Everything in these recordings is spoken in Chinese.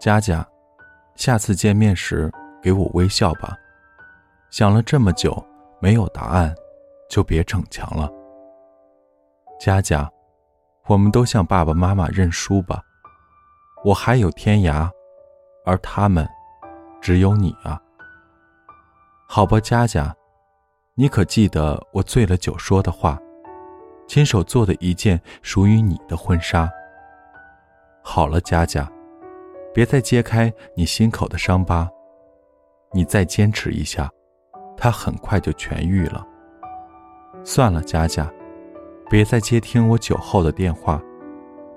佳佳，下次见面时给我微笑吧。想了这么久没有答案，就别逞强了。佳佳，我们都向爸爸妈妈认输吧。我还有天涯，而他们只有你啊。好吧，佳佳，你可记得我醉了酒说的话？亲手做的一件属于你的婚纱。好了，佳佳，别再揭开你心口的伤疤。你再坚持一下，它很快就痊愈了。算了，佳佳，别再接听我酒后的电话。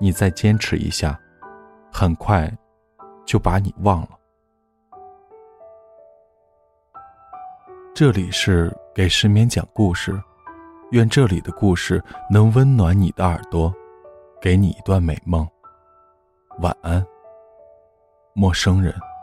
你再坚持一下，很快就把你忘了。这里是给失眠讲故事，愿这里的故事能温暖你的耳朵，给你一段美梦。晚安，陌生人。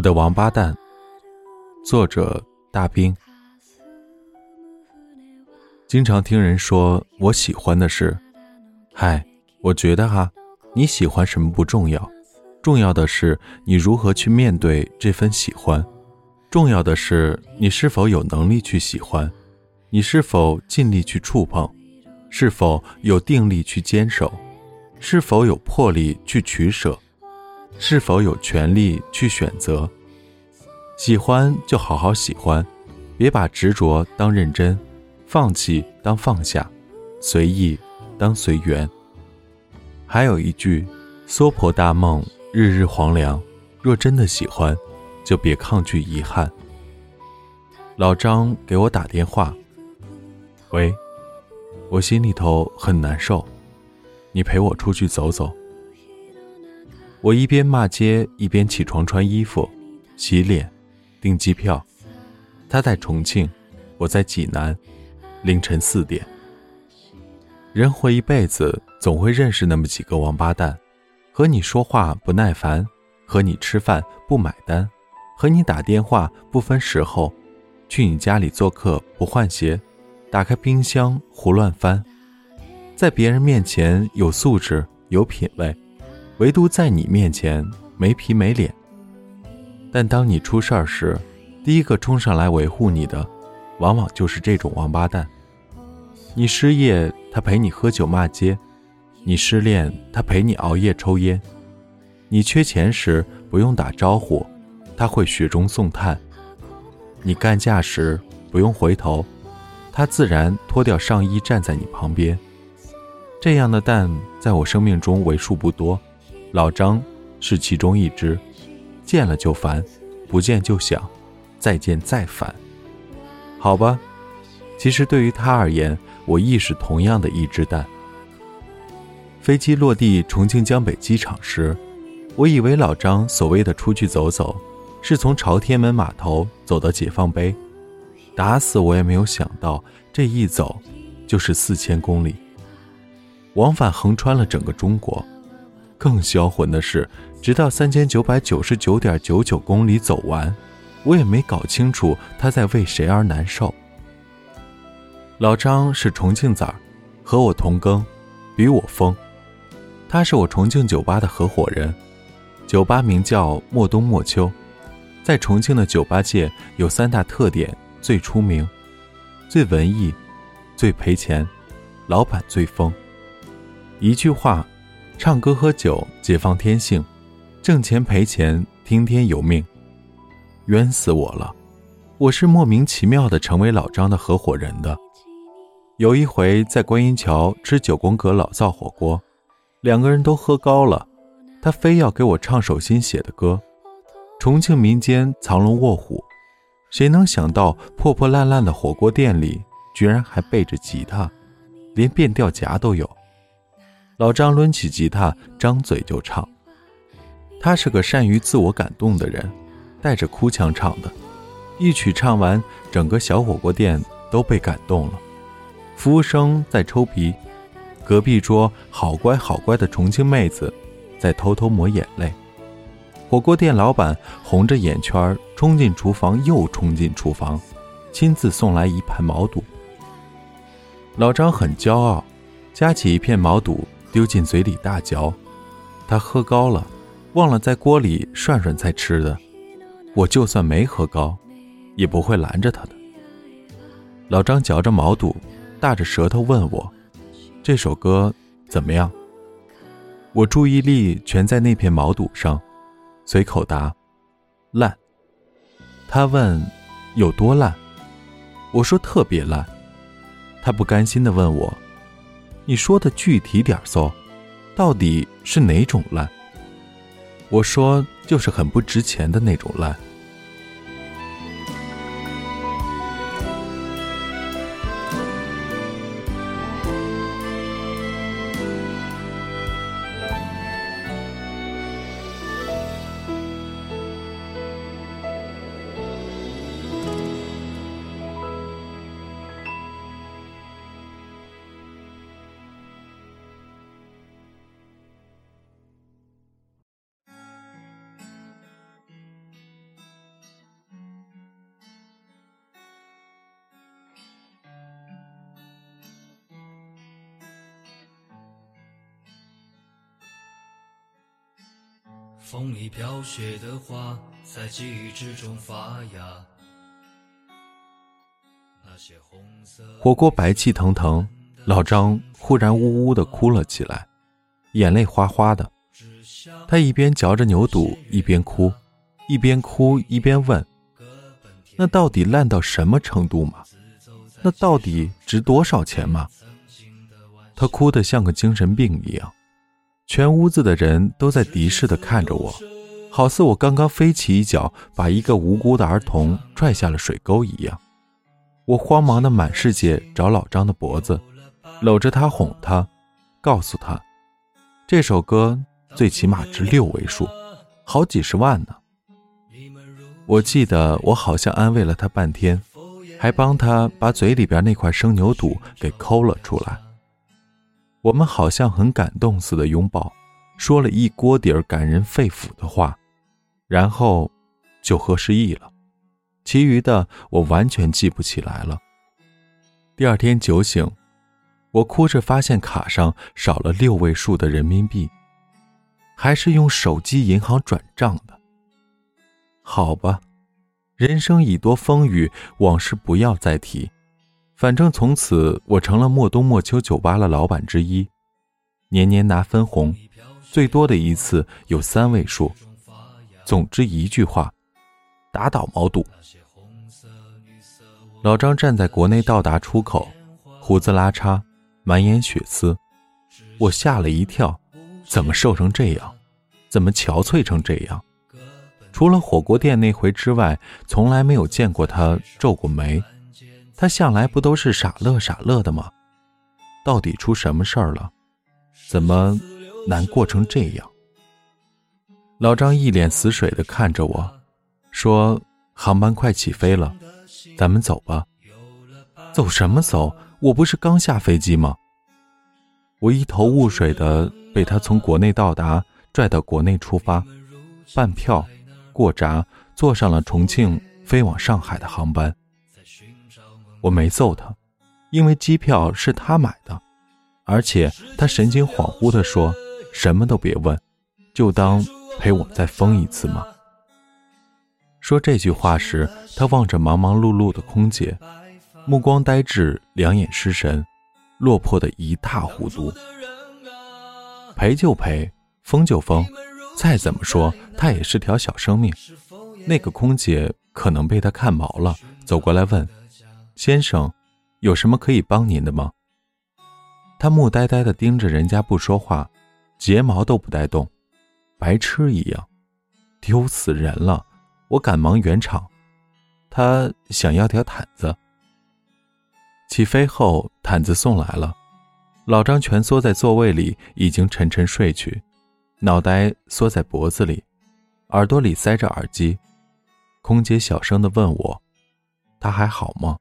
我的王八蛋，作者大兵。经常听人说我喜欢的是，嗨，我觉得哈，你喜欢什么不重要，重要的是你如何去面对这份喜欢，重要的是你是否有能力去喜欢，你是否尽力去触碰，是否有定力去坚守，是否有魄力去取舍。是否有权利去选择？喜欢就好好喜欢，别把执着当认真，放弃当放下，随意当随缘。还有一句：娑婆大梦，日日黄粱。若真的喜欢，就别抗拒遗憾。老张给我打电话，喂，我心里头很难受，你陪我出去走走。我一边骂街，一边起床穿衣服、洗脸、订机票。他在重庆，我在济南。凌晨四点。人活一辈子，总会认识那么几个王八蛋，和你说话不耐烦，和你吃饭不买单，和你打电话不分时候，去你家里做客不换鞋，打开冰箱胡乱翻，在别人面前有素质、有品位。唯独在你面前没皮没脸，但当你出事儿时，第一个冲上来维护你的，往往就是这种王八蛋。你失业，他陪你喝酒骂街；你失恋，他陪你熬夜抽烟；你缺钱时不用打招呼，他会雪中送炭；你干架时不用回头，他自然脱掉上衣站在你旁边。这样的蛋在我生命中为数不多。老张是其中一只，见了就烦，不见就想，再见再烦。好吧，其实对于他而言，我亦是同样的一只蛋。飞机落地重庆江北机场时，我以为老张所谓的出去走走，是从朝天门码头走到解放碑，打死我也没有想到，这一走就是四千公里，往返横穿了整个中国。更销魂的是，直到三千九百九十九点九九公里走完，我也没搞清楚他在为谁而难受。老张是重庆崽儿，和我同庚，比我疯。他是我重庆酒吧的合伙人，酒吧名叫莫冬莫秋，在重庆的酒吧界有三大特点：最出名、最文艺、最赔钱，老板最疯。一句话。唱歌喝酒，解放天性；挣钱赔钱，听天由命。冤死我了！我是莫名其妙的成为老张的合伙人的。有一回在观音桥吃九宫格老灶火锅，两个人都喝高了，他非要给我唱首新写的歌。重庆民间藏龙卧虎，谁能想到破破烂烂的火锅店里居然还备着吉他？连变调夹都有。老张抡起吉他，张嘴就唱。他是个善于自我感动的人，带着哭腔唱的。一曲唱完，整个小火锅店都被感动了。服务生在抽鼻，隔壁桌好乖好乖的重庆妹子在偷偷抹眼泪。火锅店老板红着眼圈冲进厨房，又冲进厨房，亲自送来一盘毛肚。老张很骄傲，夹起一片毛肚丢进嘴里大嚼。他喝高了，忘了在锅里涮涮才吃的。我就算没喝高。也不会拦着他的。老张嚼着毛肚，大着舌头问我：“这首歌怎么样？”我注意力全在那片毛肚上，随口答：“烂。”他问：“有多烂？”我说：“特别烂。”他不甘心地问我：“你说的具体点嗖，到底是哪种烂？”我说：“就是很不值钱的那种烂。”风里飘雪的花，在记忆之中发芽。火锅白气腾腾，老张忽然呜呜的哭了起来，眼泪哗哗的。他一边嚼着牛肚，一边哭，一边哭一边问：“那到底烂到什么程度嘛？那到底值多少钱嘛？”他哭得像个精神病一样。全屋子的人都在敌视地看着我，好似我刚刚飞起一脚把一个无辜的儿童拽下了水沟一样。我慌忙地满世界找老张的脖子，搂着他哄他，告诉他，这首歌最起码值六位数，好几十万呢。我记得我好像安慰了他半天，还帮他把嘴里边那块生牛肚给抠了出来。我们好像很感动似的拥抱，说了一锅底儿感人肺腑的话，然后就合失忆了。其余的我完全记不起来了。第二天酒醒，我哭着发现卡上少了六位数的人民币，还是用手机银行转账的。好吧，人生已多风雨，往事不要再提。反正从此我成了莫冬莫秋酒吧的老板之一，年年拿分红，最多的一次有三位数。总之一句话，打倒毛肚。老张站在国内到达出口，胡子拉碴，满眼血丝，我吓了一跳，怎么瘦成这样？怎么憔悴成这样？除了火锅店那回之外，从来没有见过他皱过眉。他向来不都是傻乐傻乐的吗？到底出什么事儿了？怎么难过成这样？老张一脸死水的看着我，说：“航班快起飞了，咱们走吧。”走什么走？我不是刚下飞机吗？我一头雾水的被他从国内到达拽到国内出发，办票，过闸，坐上了重庆飞往上海的航班。我没揍他，因为机票是他买的，而且他神经恍惚地说：“什么都别问，就当陪我再疯一次嘛。”说这句话时，他望着忙忙碌碌的空姐，目光呆滞，两眼失神，落魄的一塌糊涂。赔就赔，疯就疯，再怎么说他也是条小生命。那个空姐可能被他看毛了，走过来问。先生，有什么可以帮您的吗？他木呆呆地盯着人家不说话，睫毛都不带动，白痴一样，丢死人了！我赶忙圆场，他想要条毯子。起飞后，毯子送来了，老张蜷缩在座位里，已经沉沉睡去，脑袋缩在脖子里，耳朵里塞着耳机。空姐小声的问我：“他还好吗？”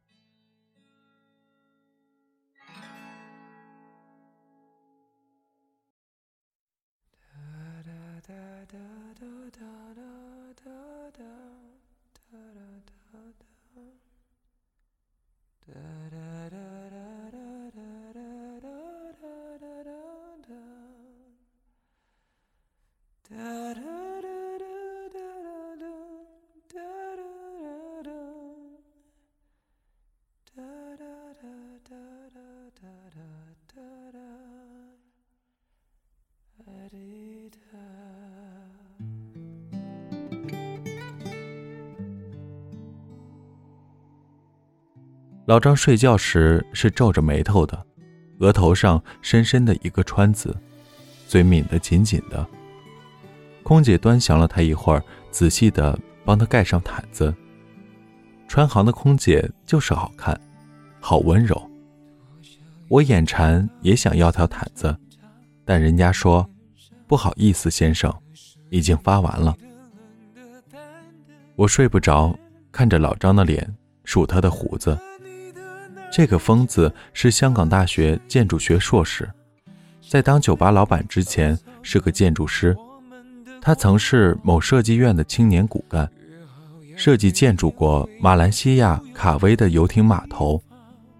老张睡觉时是皱着眉头的，额头上深深的一个川字，嘴抿得紧紧的。空姐端详了他一会儿，仔细的帮他盖上毯子。川航的空姐就是好看，好温柔。我眼馋也想要条毯子，但人家说不好意思，先生，已经发完了。我睡不着，看着老张的脸，数他的胡子。这个疯子是香港大学建筑学硕士，在当酒吧老板之前是个建筑师。他曾是某设计院的青年骨干，设计建筑过马来西亚卡威的游艇码头、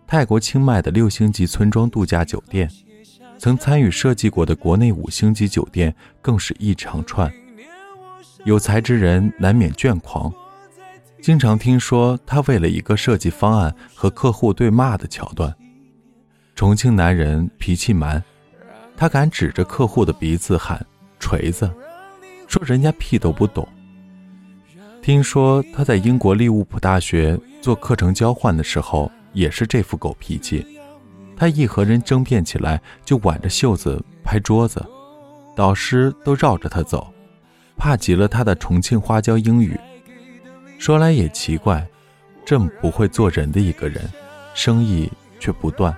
泰国清迈的六星级村庄度假酒店，曾参与设计过的国内五星级酒店更是一长串。有才之人难免倦狂。经常听说他为了一个设计方案和客户对骂的桥段。重庆男人脾气蛮，他敢指着客户的鼻子喊“锤子”，说人家屁都不懂。听说他在英国利物浦大学做课程交换的时候也是这副狗脾气。他一和人争辩起来就挽着袖子拍桌子，导师都绕着他走，怕极了他的重庆花椒英语。说来也奇怪，这么不会做人的一个人，生意却不断。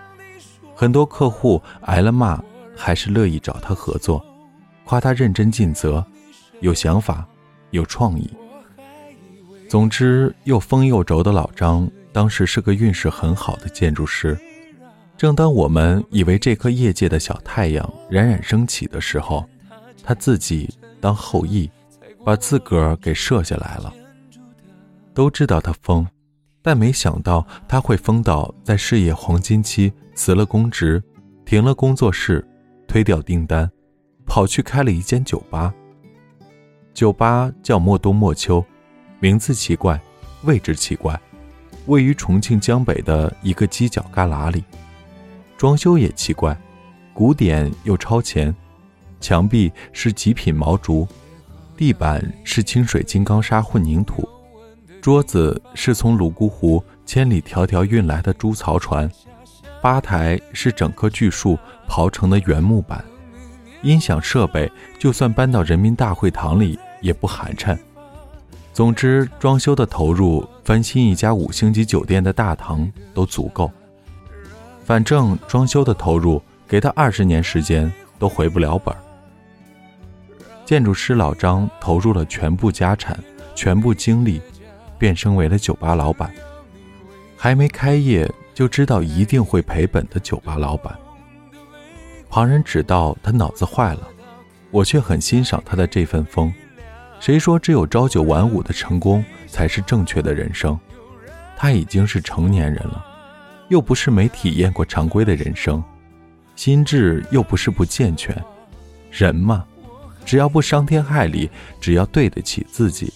很多客户挨了骂，还是乐意找他合作，夸他认真尽责，有想法，有创意。总之，又疯又轴的老张，当时是个运势很好的建筑师。正当我们以为这颗业界的小太阳冉冉升起的时候，他自己当后羿，把自个儿给射下来了。都知道他疯，但没想到他会疯到在事业黄金期辞了公职，停了工作室，推掉订单，跑去开了一间酒吧。酒吧叫莫冬莫秋，名字奇怪，位置奇怪，位于重庆江北的一个犄角旮旯里。装修也奇怪，古典又超前，墙壁是极品毛竹，地板是清水金刚砂混凝土。桌子是从泸沽湖千里迢迢运来的猪槽船，吧台是整棵巨树刨成的原木板，音响设备就算搬到人民大会堂里也不寒碜。总之，装修的投入翻新一家五星级酒店的大堂都足够。反正装修的投入给他二十年时间都回不了本。建筑师老张投入了全部家产，全部精力。变身为了酒吧老板，还没开业就知道一定会赔本的酒吧老板。旁人只道他脑子坏了，我却很欣赏他的这份疯。谁说只有朝九晚五的成功才是正确的人生？他已经是成年人了，又不是没体验过常规的人生，心智又不是不健全。人嘛，只要不伤天害理，只要对得起自己。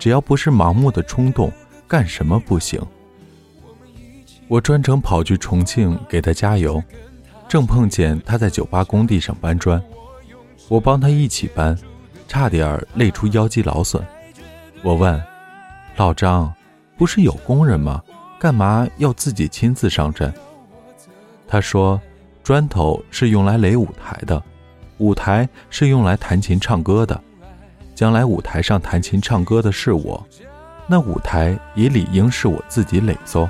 只要不是盲目的冲动，干什么不行？我专程跑去重庆给他加油，正碰见他在酒吧工地上搬砖，我帮他一起搬，差点累出腰肌劳损。我问老张：“不是有工人吗？干嘛要自己亲自上阵？”他说：“砖头是用来垒舞台的，舞台是用来弹琴唱歌的。”将来舞台上弹琴唱歌的是我，那舞台也理应是我自己垒作。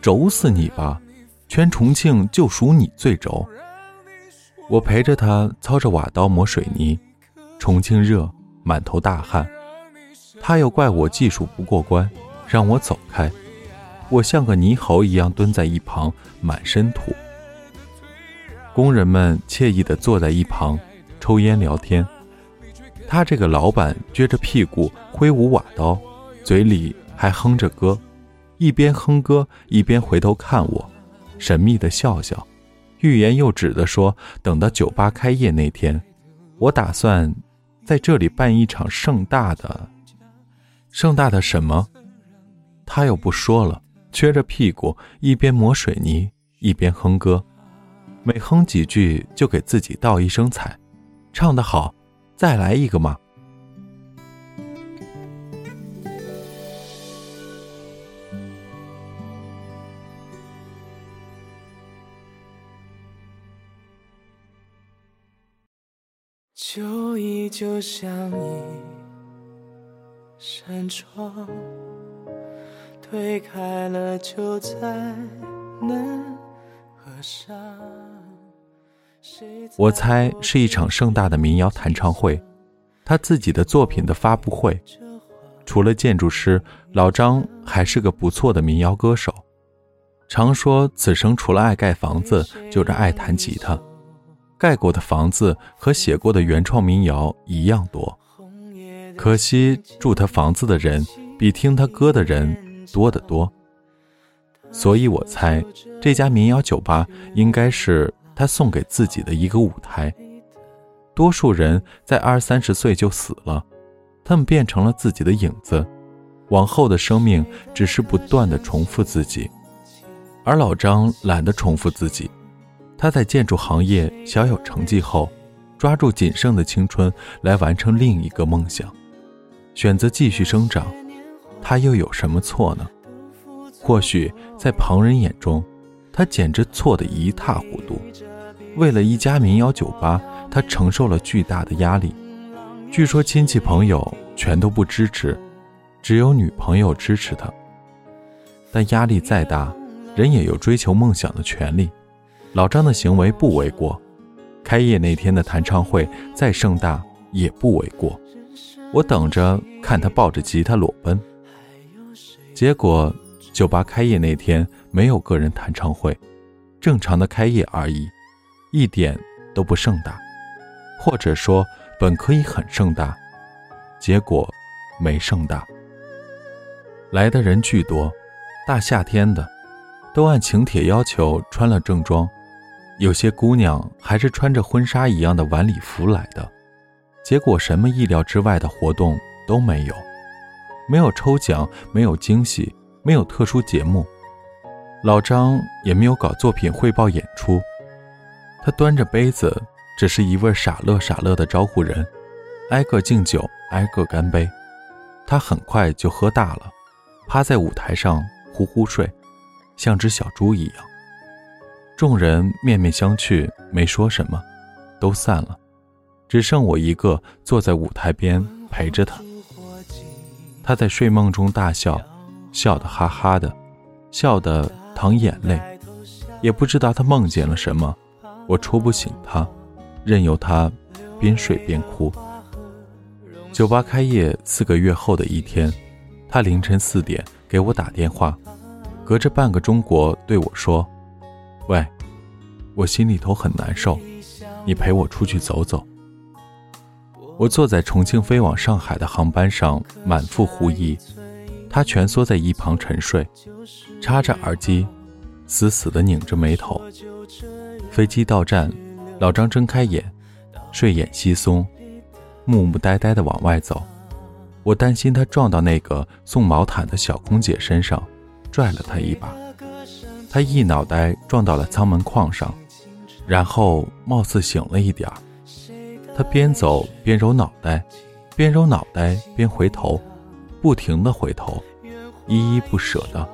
轴死你吧！全重庆就属你最轴。我陪着他操着瓦刀磨水泥，重庆热，满头大汗。他又怪我技术不过关，让我走开。我像个泥猴一样蹲在一旁，满身土。工人们惬意地坐在一旁，抽烟聊天。他这个老板撅着屁股挥舞瓦刀，嘴里还哼着歌，一边哼歌一边回头看我，神秘地笑笑，欲言又止地说：“等到酒吧开业那天，我打算在这里办一场盛大的。盛大的什么？”他又不说了，撅着屁股一边抹水泥一边哼歌。每哼几句，就给自己倒一声彩，唱得好，再来一个嘛。旧忆就像一扇窗，推开了就再难合上。我猜是一场盛大的民谣弹唱会，他自己的作品的发布会。除了建筑师，老张还是个不错的民谣歌手。常说此生除了爱盖房子，就是爱弹吉他。盖过的房子和写过的原创民谣一样多，可惜住他房子的人比听他歌的人多得多。所以我猜这家民谣酒吧应该是。他送给自己的一个舞台。多数人在二三十岁就死了，他们变成了自己的影子，往后的生命只是不断的重复自己。而老张懒得重复自己，他在建筑行业小有成绩后，抓住仅剩的青春来完成另一个梦想，选择继续生长。他又有什么错呢？或许在旁人眼中。他简直错得一塌糊涂。为了一家民谣酒吧，他承受了巨大的压力。据说亲戚朋友全都不支持，只有女朋友支持他。但压力再大，人也有追求梦想的权利。老张的行为不为过，开业那天的弹唱会再盛大也不为过。我等着看他抱着吉他裸奔。结果。酒吧开业那天没有个人弹唱会，正常的开业而已，一点都不盛大，或者说本可以很盛大，结果没盛大。来的人巨多，大夏天的，都按请帖要求穿了正装，有些姑娘还是穿着婚纱一样的晚礼服来的，结果什么意料之外的活动都没有，没有抽奖，没有惊喜。没有特殊节目，老张也没有搞作品汇报演出。他端着杯子，只是一味傻乐傻乐的招呼人，挨个敬酒，挨个干杯。他很快就喝大了，趴在舞台上呼呼睡，像只小猪一样。众人面面相觑，没说什么，都散了，只剩我一个坐在舞台边陪着他。他在睡梦中大笑。笑得哈哈的，笑得淌眼泪，也不知道他梦见了什么。我戳不醒他，任由他边睡边哭。酒吧开业四个月后的一天，他凌晨四点给我打电话，隔着半个中国对我说：“喂，我心里头很难受，你陪我出去走走。”我坐在重庆飞往上海的航班上，满腹狐疑。他蜷缩在一旁沉睡，插着耳机，死死地拧着眉头。飞机到站，老张睁开眼，睡眼惺忪，木木呆呆地往外走。我担心他撞到那个送毛毯的小空姐身上，拽了他一把。他一脑袋撞到了舱门框上，然后貌似醒了一点儿。他边走边揉脑袋，边揉脑袋边回头。不停的回头，依依不舍的，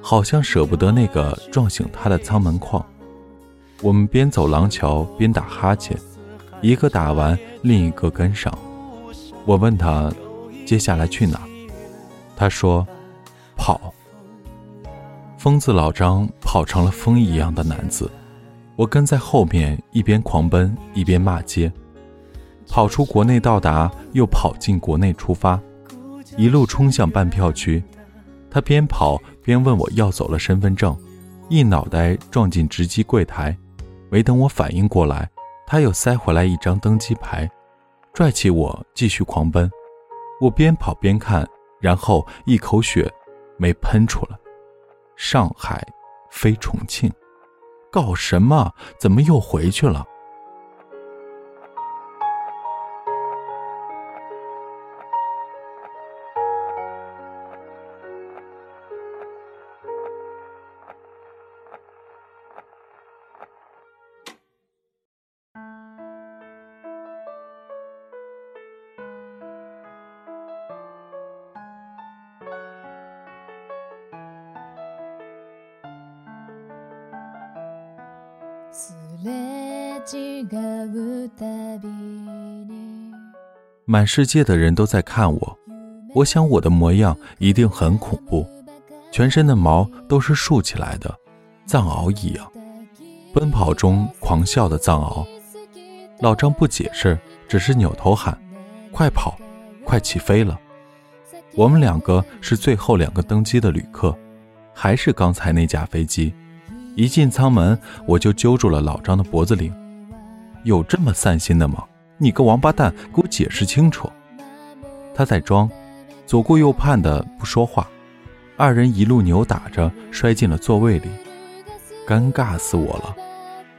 好像舍不得那个撞醒他的舱门框。我们边走廊桥边打哈欠，一个打完，另一个跟上。我问他接下来去哪，他说跑。疯子老张跑成了风一样的男子，我跟在后面，一边狂奔一边骂街，跑出国内到达，又跑进国内出发，一路冲向办票区。他边跑边问我要走了身份证，一脑袋撞进值机柜台，没等我反应过来，他又塞回来一张登机牌，拽起我继续狂奔。我边跑边看，然后一口血没喷出来。上海飞重庆，搞什么？怎么又回去了？满世界的人都在看我，我想我的模样一定很恐怖，全身的毛都是竖起来的，藏獒一样，奔跑中狂笑的藏獒。老张不解释，只是扭头喊：“快跑，快起飞了！”我们两个是最后两个登机的旅客，还是刚才那架飞机。一进舱门，我就揪住了老张的脖子领。有这么散心的吗？你个王八蛋，给我解释清楚！他在装，左顾右盼的不说话。二人一路扭打着，摔进了座位里，尴尬死我了。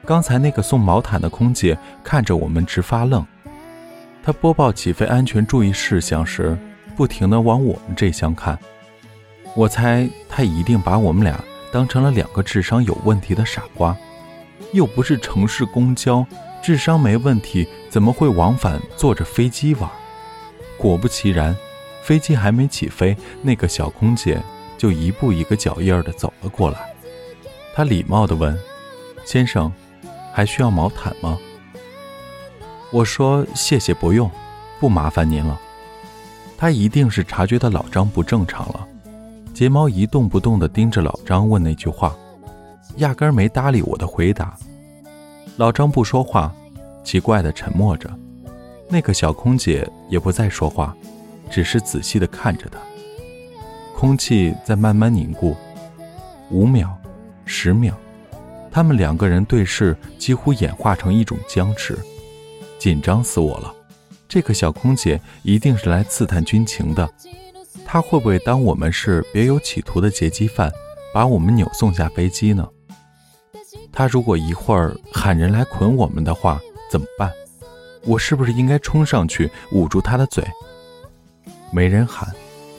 刚才那个送毛毯的空姐看着我们直发愣。她播报起飞安全注意事项时，不停地往我们这厢看。我猜她一定把我们俩。当成了两个智商有问题的傻瓜，又不是城市公交，智商没问题，怎么会往返坐着飞机玩？果不其然，飞机还没起飞，那个小空姐就一步一个脚印的走了过来。她礼貌的问：“先生，还需要毛毯吗？”我说：“谢谢，不用，不麻烦您了。”她一定是察觉到老张不正常了。睫毛一动不动地盯着老张问那句话，压根没搭理我的回答。老张不说话，奇怪地沉默着。那个小空姐也不再说话，只是仔细地看着他。空气在慢慢凝固，五秒，十秒，他们两个人对视，几乎演化成一种僵持。紧张死我了！这个小空姐一定是来刺探军情的。他会不会当我们是别有企图的劫机犯，把我们扭送下飞机呢？他如果一会儿喊人来捆我们的话，怎么办？我是不是应该冲上去捂住他的嘴？没人喊，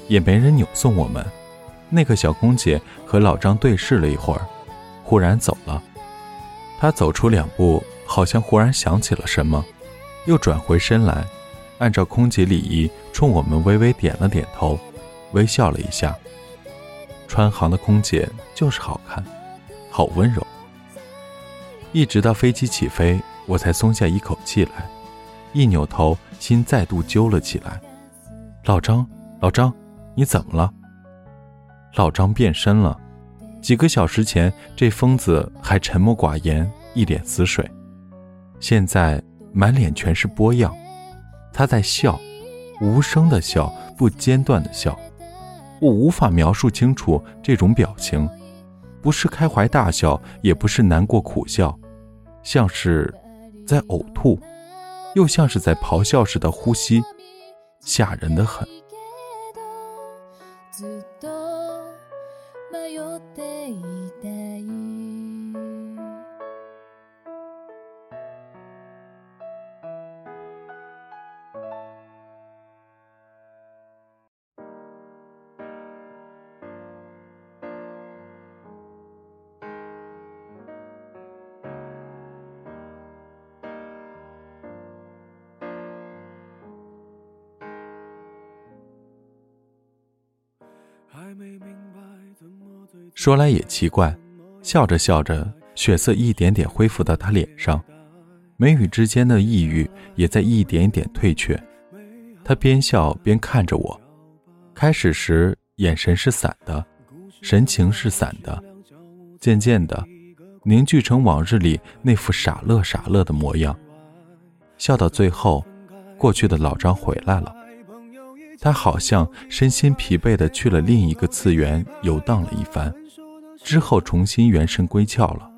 也没人扭送我们。那个小空姐和老张对视了一会儿，忽然走了。他走出两步，好像忽然想起了什么，又转回身来，按照空姐礼仪冲我们微微点了点头。微笑了一下，川航的空姐就是好看，好温柔。一直到飞机起飞，我才松下一口气来。一扭头，心再度揪了起来。老张，老张，你怎么了？老张变身了。几个小时前，这疯子还沉默寡言，一脸死水，现在满脸全是波样。他在笑，无声的笑，不间断的笑。我无法描述清楚这种表情，不是开怀大笑，也不是难过苦笑，像是在呕吐，又像是在咆哮似的呼吸，吓人的很。说来也奇怪，笑着笑着，血色一点点恢复到他脸上，眉宇之间的抑郁也在一点点退却。他边笑边看着我，开始时眼神是散的，神情是散的，渐渐的，凝聚成往日里那副傻乐傻乐的模样。笑到最后，过去的老张回来了。他好像身心疲惫的去了另一个次元游荡了一番，之后重新元神归窍了。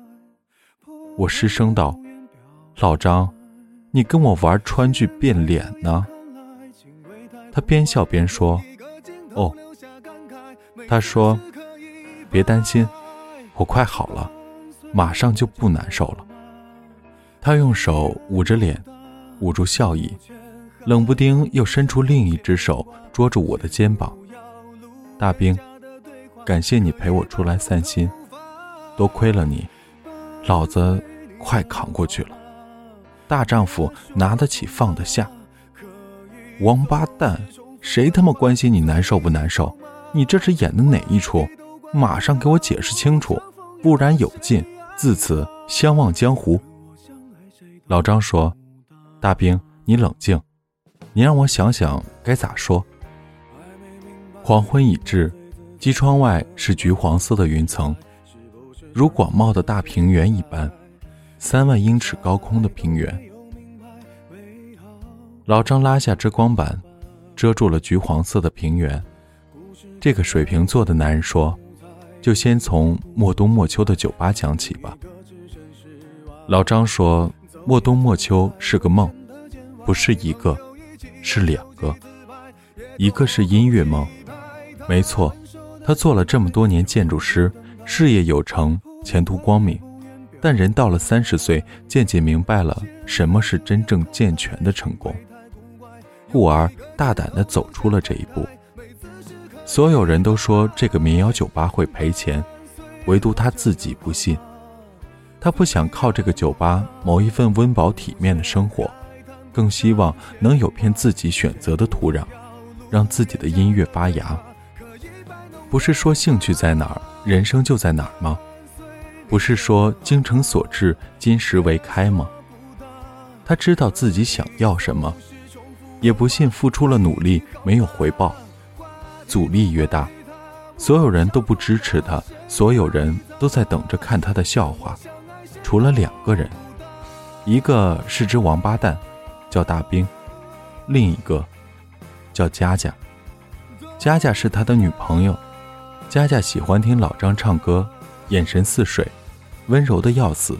我失声道：“老张，你跟我玩川剧变脸呢？”他边笑边说：“哦。”他说：“别担心，我快好了，马上就不难受了。”他用手捂着脸，捂住笑意。冷不丁又伸出另一只手捉住我的肩膀，大兵，感谢你陪我出来散心，多亏了你，老子快扛过去了。大丈夫拿得起放得下。王八蛋，谁他妈关心你难受不难受？你这是演的哪一出？马上给我解释清楚，不然有劲，自此相忘江湖。老张说：“大兵，你冷静。”你让我想想该咋说。黄昏已至，机窗外是橘黄色的云层，如广袤的大平原一般，三万英尺高空的平原。老张拉下遮光板，遮住了橘黄色的平原。这个水瓶座的男人说：“就先从莫冬莫秋的酒吧讲起吧。”老张说：“莫冬莫秋是个梦，不是一个。”是两个，一个是音乐梦，没错，他做了这么多年建筑师，事业有成，前途光明。但人到了三十岁，渐渐明白了什么是真正健全的成功，故而大胆地走出了这一步。所有人都说这个民谣酒吧会赔钱，唯独他自己不信。他不想靠这个酒吧谋一份温饱体面的生活。更希望能有片自己选择的土壤，让自己的音乐发芽。不是说兴趣在哪儿，人生就在哪儿吗？不是说精诚所至，金石为开吗？他知道自己想要什么，也不信付出了努力没有回报。阻力越大，所有人都不支持他，所有人都在等着看他的笑话。除了两个人，一个是只王八蛋。叫大兵，另一个叫佳佳。佳佳是他的女朋友。佳佳喜欢听老张唱歌，眼神似水，温柔的要死，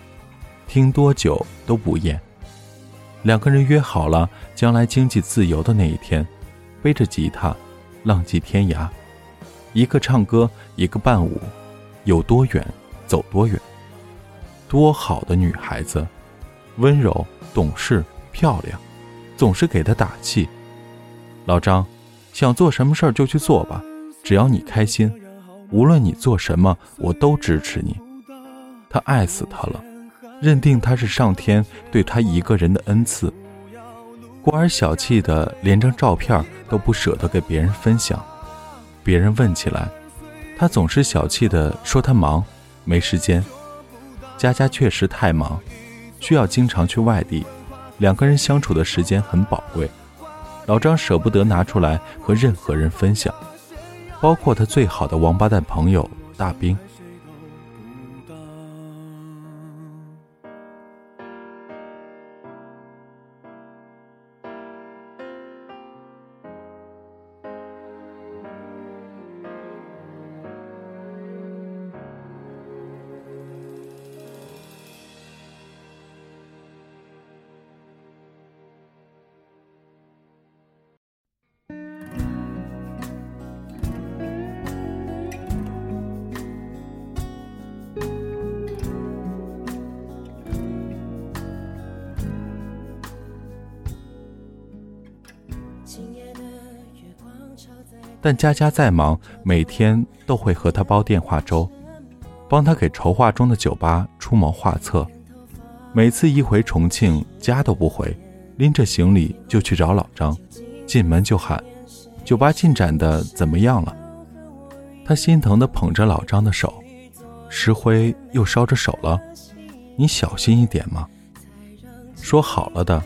听多久都不厌。两个人约好了，将来经济自由的那一天，背着吉他，浪迹天涯，一个唱歌，一个伴舞，有多远走多远。多好的女孩子，温柔懂事。漂亮，总是给他打气。老张，想做什么事儿就去做吧，只要你开心，无论你做什么，我都支持你。他爱死他了，认定他是上天对他一个人的恩赐，故而小气的连张照片都不舍得给别人分享。别人问起来，他总是小气的说他忙，没时间。佳佳确实太忙，需要经常去外地。两个人相处的时间很宝贵，老张舍不得拿出来和任何人分享，包括他最好的王八蛋朋友大兵。但佳佳再忙，每天都会和他煲电话粥，帮他给筹划中的酒吧出谋划策。每次一回重庆，家都不回，拎着行李就去找老张，进门就喊：“酒吧进展的怎么样了？”他心疼地捧着老张的手，石灰又烧着手了，你小心一点嘛。说好了的，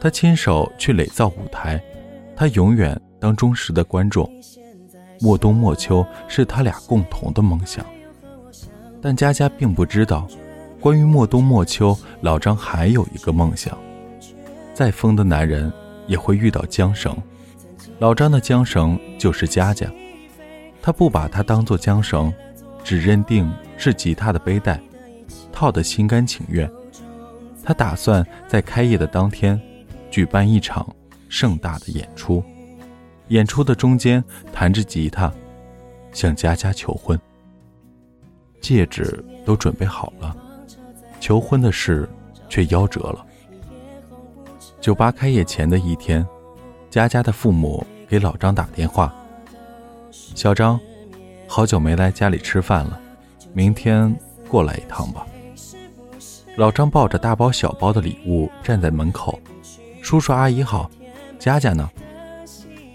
他亲手去垒造舞台，他永远。当忠实的观众，莫冬莫秋是他俩共同的梦想。但佳佳并不知道，关于莫冬莫秋，老张还有一个梦想。再疯的男人也会遇到缰绳，老张的缰绳就是佳佳。他不把它当做缰绳，只认定是吉他的背带，套得心甘情愿。他打算在开业的当天，举办一场盛大的演出，演出的中间弹着吉他，向佳佳求婚。戒指都准备好了，求婚的事却夭折了。酒吧开业前的一天，佳佳的父母给老张打电话。小张，好久没来家里吃饭了，明天过来一趟吧。老张抱着大包小包的礼物站在门口，叔叔阿姨好，佳佳呢？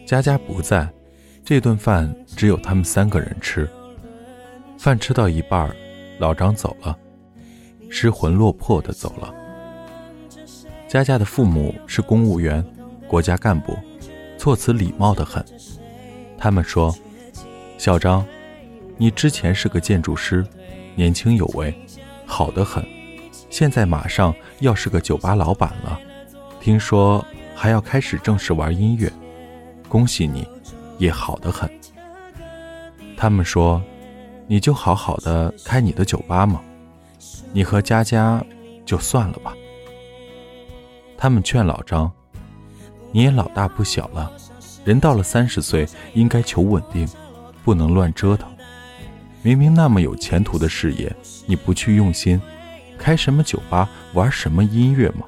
佳佳不在，这顿饭只有他们三个人吃。饭吃到一半，老张走了，失魂落魄的走了。佳佳的父母是公务员，国家干部，措辞礼貌的很。他们说。小张，你之前是个建筑师，年轻有为，好得很。现在马上要是个酒吧老板了，听说还要开始正式玩音乐，恭喜你，也好得很。他们说，你就好好的开你的酒吧嘛，你和佳佳就算了吧。他们劝老张，你也老大不小了，人到了三十岁应该求稳定。不能乱折腾，明明那么有前途的事业，你不去用心，开什么酒吧，玩什么音乐吗？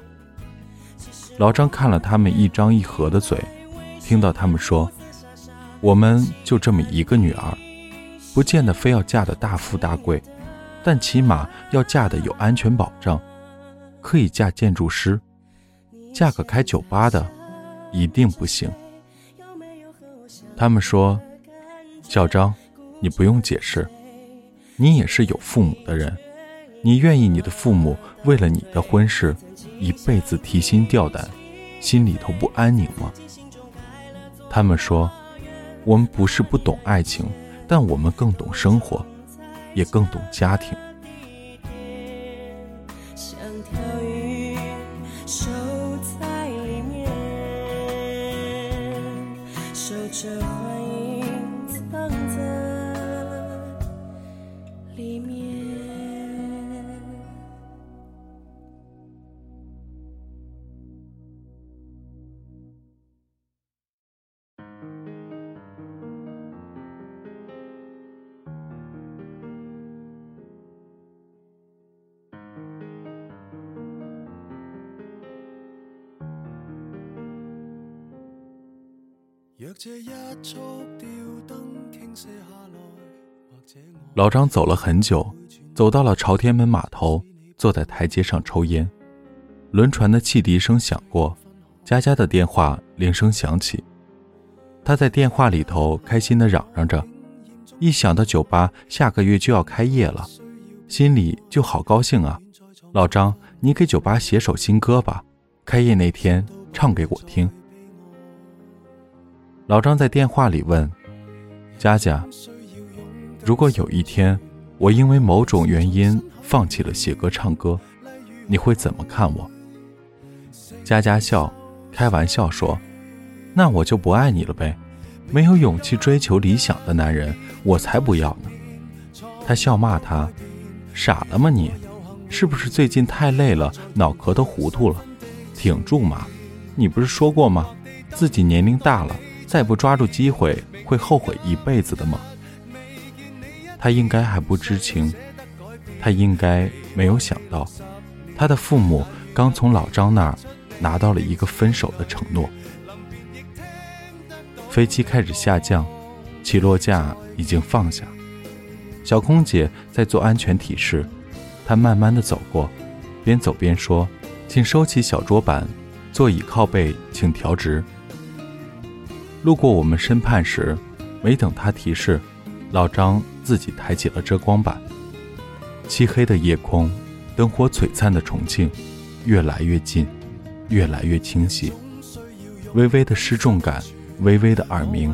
老张看了他们一张一合的嘴，听到他们说：“我们就这么一个女儿，不见得非要嫁的大富大贵，但起码要嫁的有安全保障，可以嫁建筑师，嫁个开酒吧的，一定不行。”他们说。小张，你不用解释，你也是有父母的人，你愿意你的父母为了你的婚事一辈子提心吊胆，心里头不安宁吗？他们说，我们不是不懂爱情，但我们更懂生活，也更懂家庭。守着老张走了很久，走到了朝天门码头，坐在台阶上抽烟。轮船的汽笛声响过，佳佳的电话铃声响起，他在电话里头开心的嚷嚷着，一想到酒吧下个月就要开业了，心里就好高兴啊！老张，你给酒吧写首新歌吧，开业那天唱给我听。老张在电话里问：“佳佳，如果有一天我因为某种原因放弃了写歌唱歌，你会怎么看我？”佳佳笑，开玩笑说：“那我就不爱你了呗，没有勇气追求理想的男人，我才不要呢。”他笑骂他：“傻了吗你？是不是最近太累了，脑壳都糊涂了？挺住嘛！你不是说过吗？自己年龄大了。”再不抓住机会，会后悔一辈子的吗？他应该还不知情，他应该没有想到，他的父母刚从老张那儿拿到了一个分手的承诺。飞机开始下降，起落架已经放下，小空姐在做安全提示。她慢慢的走过，边走边说：“请收起小桌板，座椅靠背请调直。”路过我们身畔时，没等他提示，老张自己抬起了遮光板。漆黑的夜空，灯火璀璨的重庆，越来越近，越来越清晰。微微的失重感，微微的耳鸣。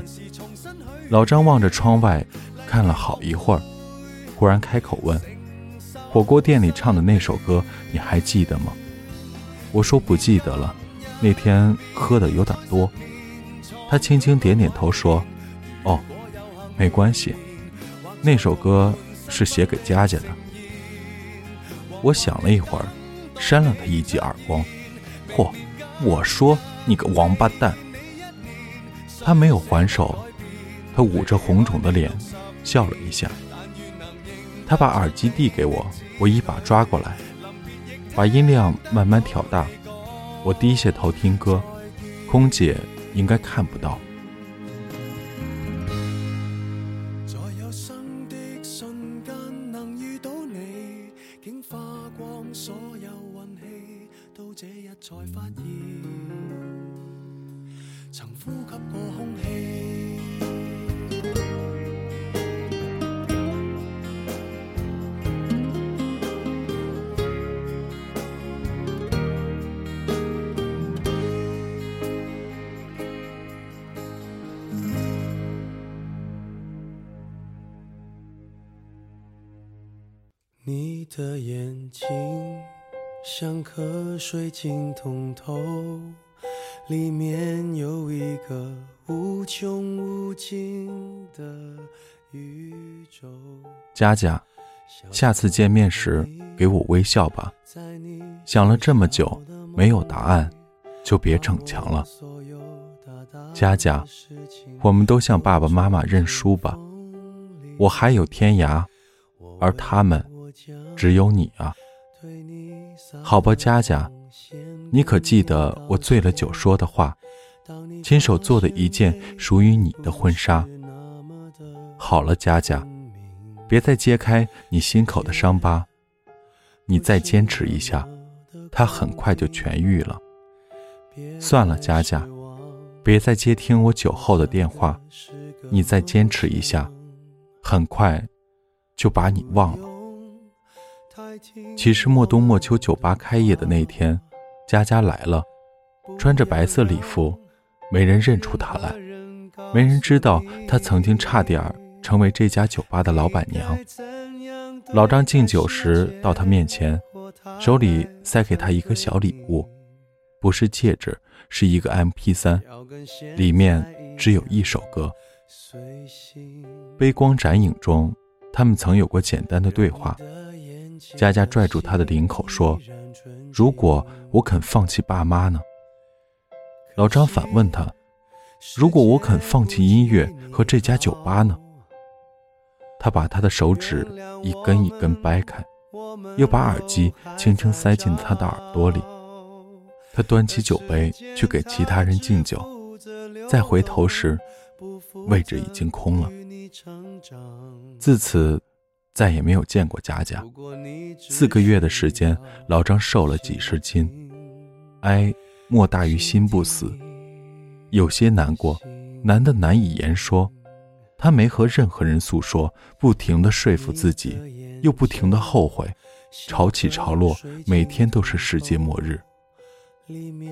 老张望着窗外，看了好一会儿，忽然开口问：“火锅店里唱的那首歌，你还记得吗？我说不记得了，那天喝的有点多。他轻轻点点头说：“哦，没关系，那首歌是写给佳佳的。”我想了一会儿，扇了他一记耳光。嚯！我说你个王八蛋！他没有还手，他捂着红肿的脸笑了一下。他把耳机递给我，我一把抓过来，把音量慢慢调大。我低下头听歌，空姐应该看不到。颗水晶通透。里面有一个无穷无尽的宇宙。佳佳，下次见面时给我微笑吧。想了这么久没有答案，就别逞强了。佳佳，我们都向爸爸妈妈认输吧。我还有天涯，而他们只有你啊。好吧，佳佳。你可记得我醉了酒说的话？亲手做的一件属于你的婚纱。好了，佳佳，别再揭开你心口的伤疤。你再坚持一下，它很快就痊愈了。算了，佳佳，别再接听我酒后的电话。你再坚持一下，很快就把你忘了。其实莫冬莫秋酒吧开业的那天。佳佳来了，穿着白色礼服，没人认出她来，没人知道她曾经差点成为这家酒吧的老板娘。老张敬酒时到她面前，手里塞给她一个小礼物，不是戒指，是一个 MP3，里面只有一首歌。杯光盏影中，他们曾有过简单的对话。佳佳拽住他的领口说。如果我肯放弃爸妈呢？老张反问他：“如果我肯放弃音乐和这家酒吧呢？”他把他的手指一根一根掰开，又把耳机轻轻塞进他的耳朵里。他端起酒杯去给其他人敬酒，再回头时，位置已经空了。自此。再也没有见过佳佳。四个月的时间，老张瘦了几十斤，哀莫大于心不死。有些难过，难的难以言说。他没和任何人诉说，不停的说服自己，又不停的后悔，潮起潮落，每天都是世界末日。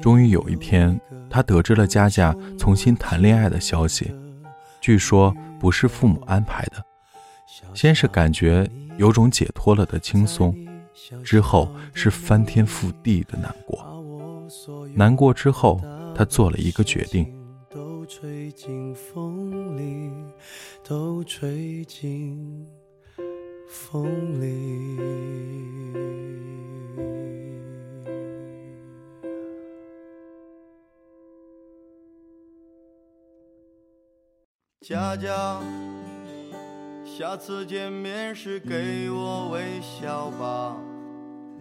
终于有一天，他得知了佳佳重新谈恋爱的消息，据说不是父母安排的。先是感觉有种解脱了的轻松，之后是翻天覆地的难过。难过之后，他做了一个决定。都吹进风里，都吹进风里。家家。下次见面时给我微笑吧。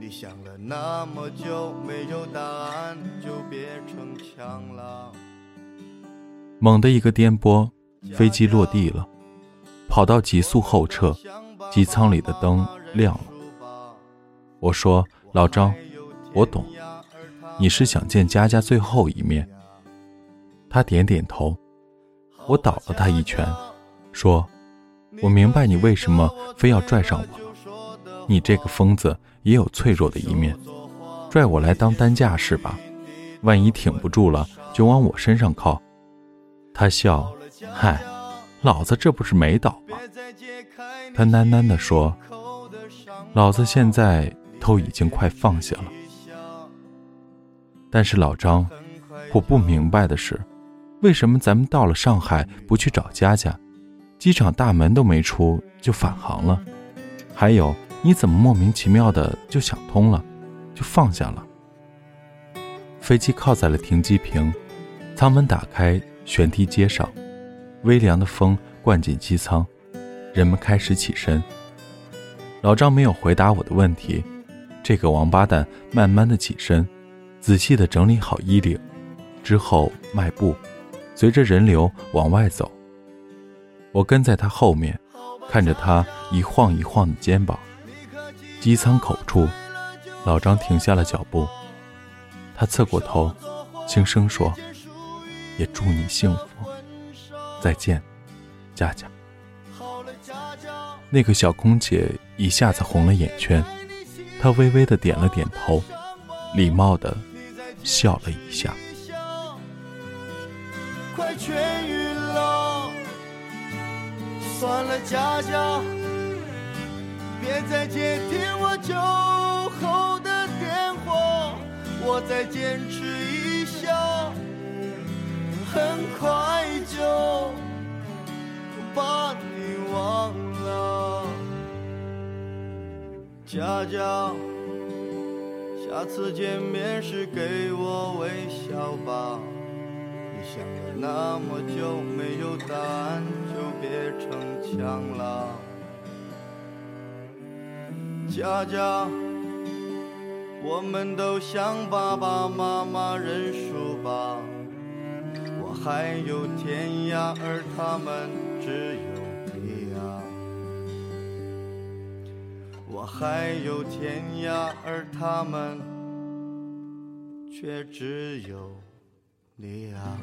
你想了那么久没有答案，就别逞强了。猛的一个颠簸，飞机落地了，跑道急速后撤，机舱里的灯亮了。我说：“老张，我懂，你是想见佳佳最后一面。”他点点头。我倒了他一拳，说。我明白你为什么非要拽上我，你这个疯子也有脆弱的一面，拽我来当担架是吧？万一挺不住了，就往我身上靠。他笑，嗨，老子这不是没倒吗？他喃喃地说：“老子现在都已经快放下了。但是老张，我不明白的是，为什么咱们到了上海不去找佳佳，机场大门都没出就返航了？还有，你怎么莫名其妙的就想通了，就放下了？飞机靠在了停机坪，舱门打开，舷梯接上，微凉的风灌进机舱，人们开始起身。老张没有回答我的问题，这个王八蛋慢慢的起身，仔细的整理好衣领，之后迈步，随着人流往外走。我跟在他后面，看着他一晃一晃的肩膀。机舱口处，老张停下了脚步，他侧过头，轻声说：“也祝你幸福，再见，佳佳。”那个小空姐一下子红了眼圈，她微微的点了点头，礼貌的笑了一下。快痊愈了，算了，佳佳，别再接听我酒后的电话，我再坚持一下，很快就把你忘了。佳佳，下次见面时给我微笑吧。你想了那么久没有答案，就别逞强了。佳佳，我们都向爸爸妈妈认输吧。我还有天涯，而他们只有你啊。我还有天涯，而他们却只有你啊。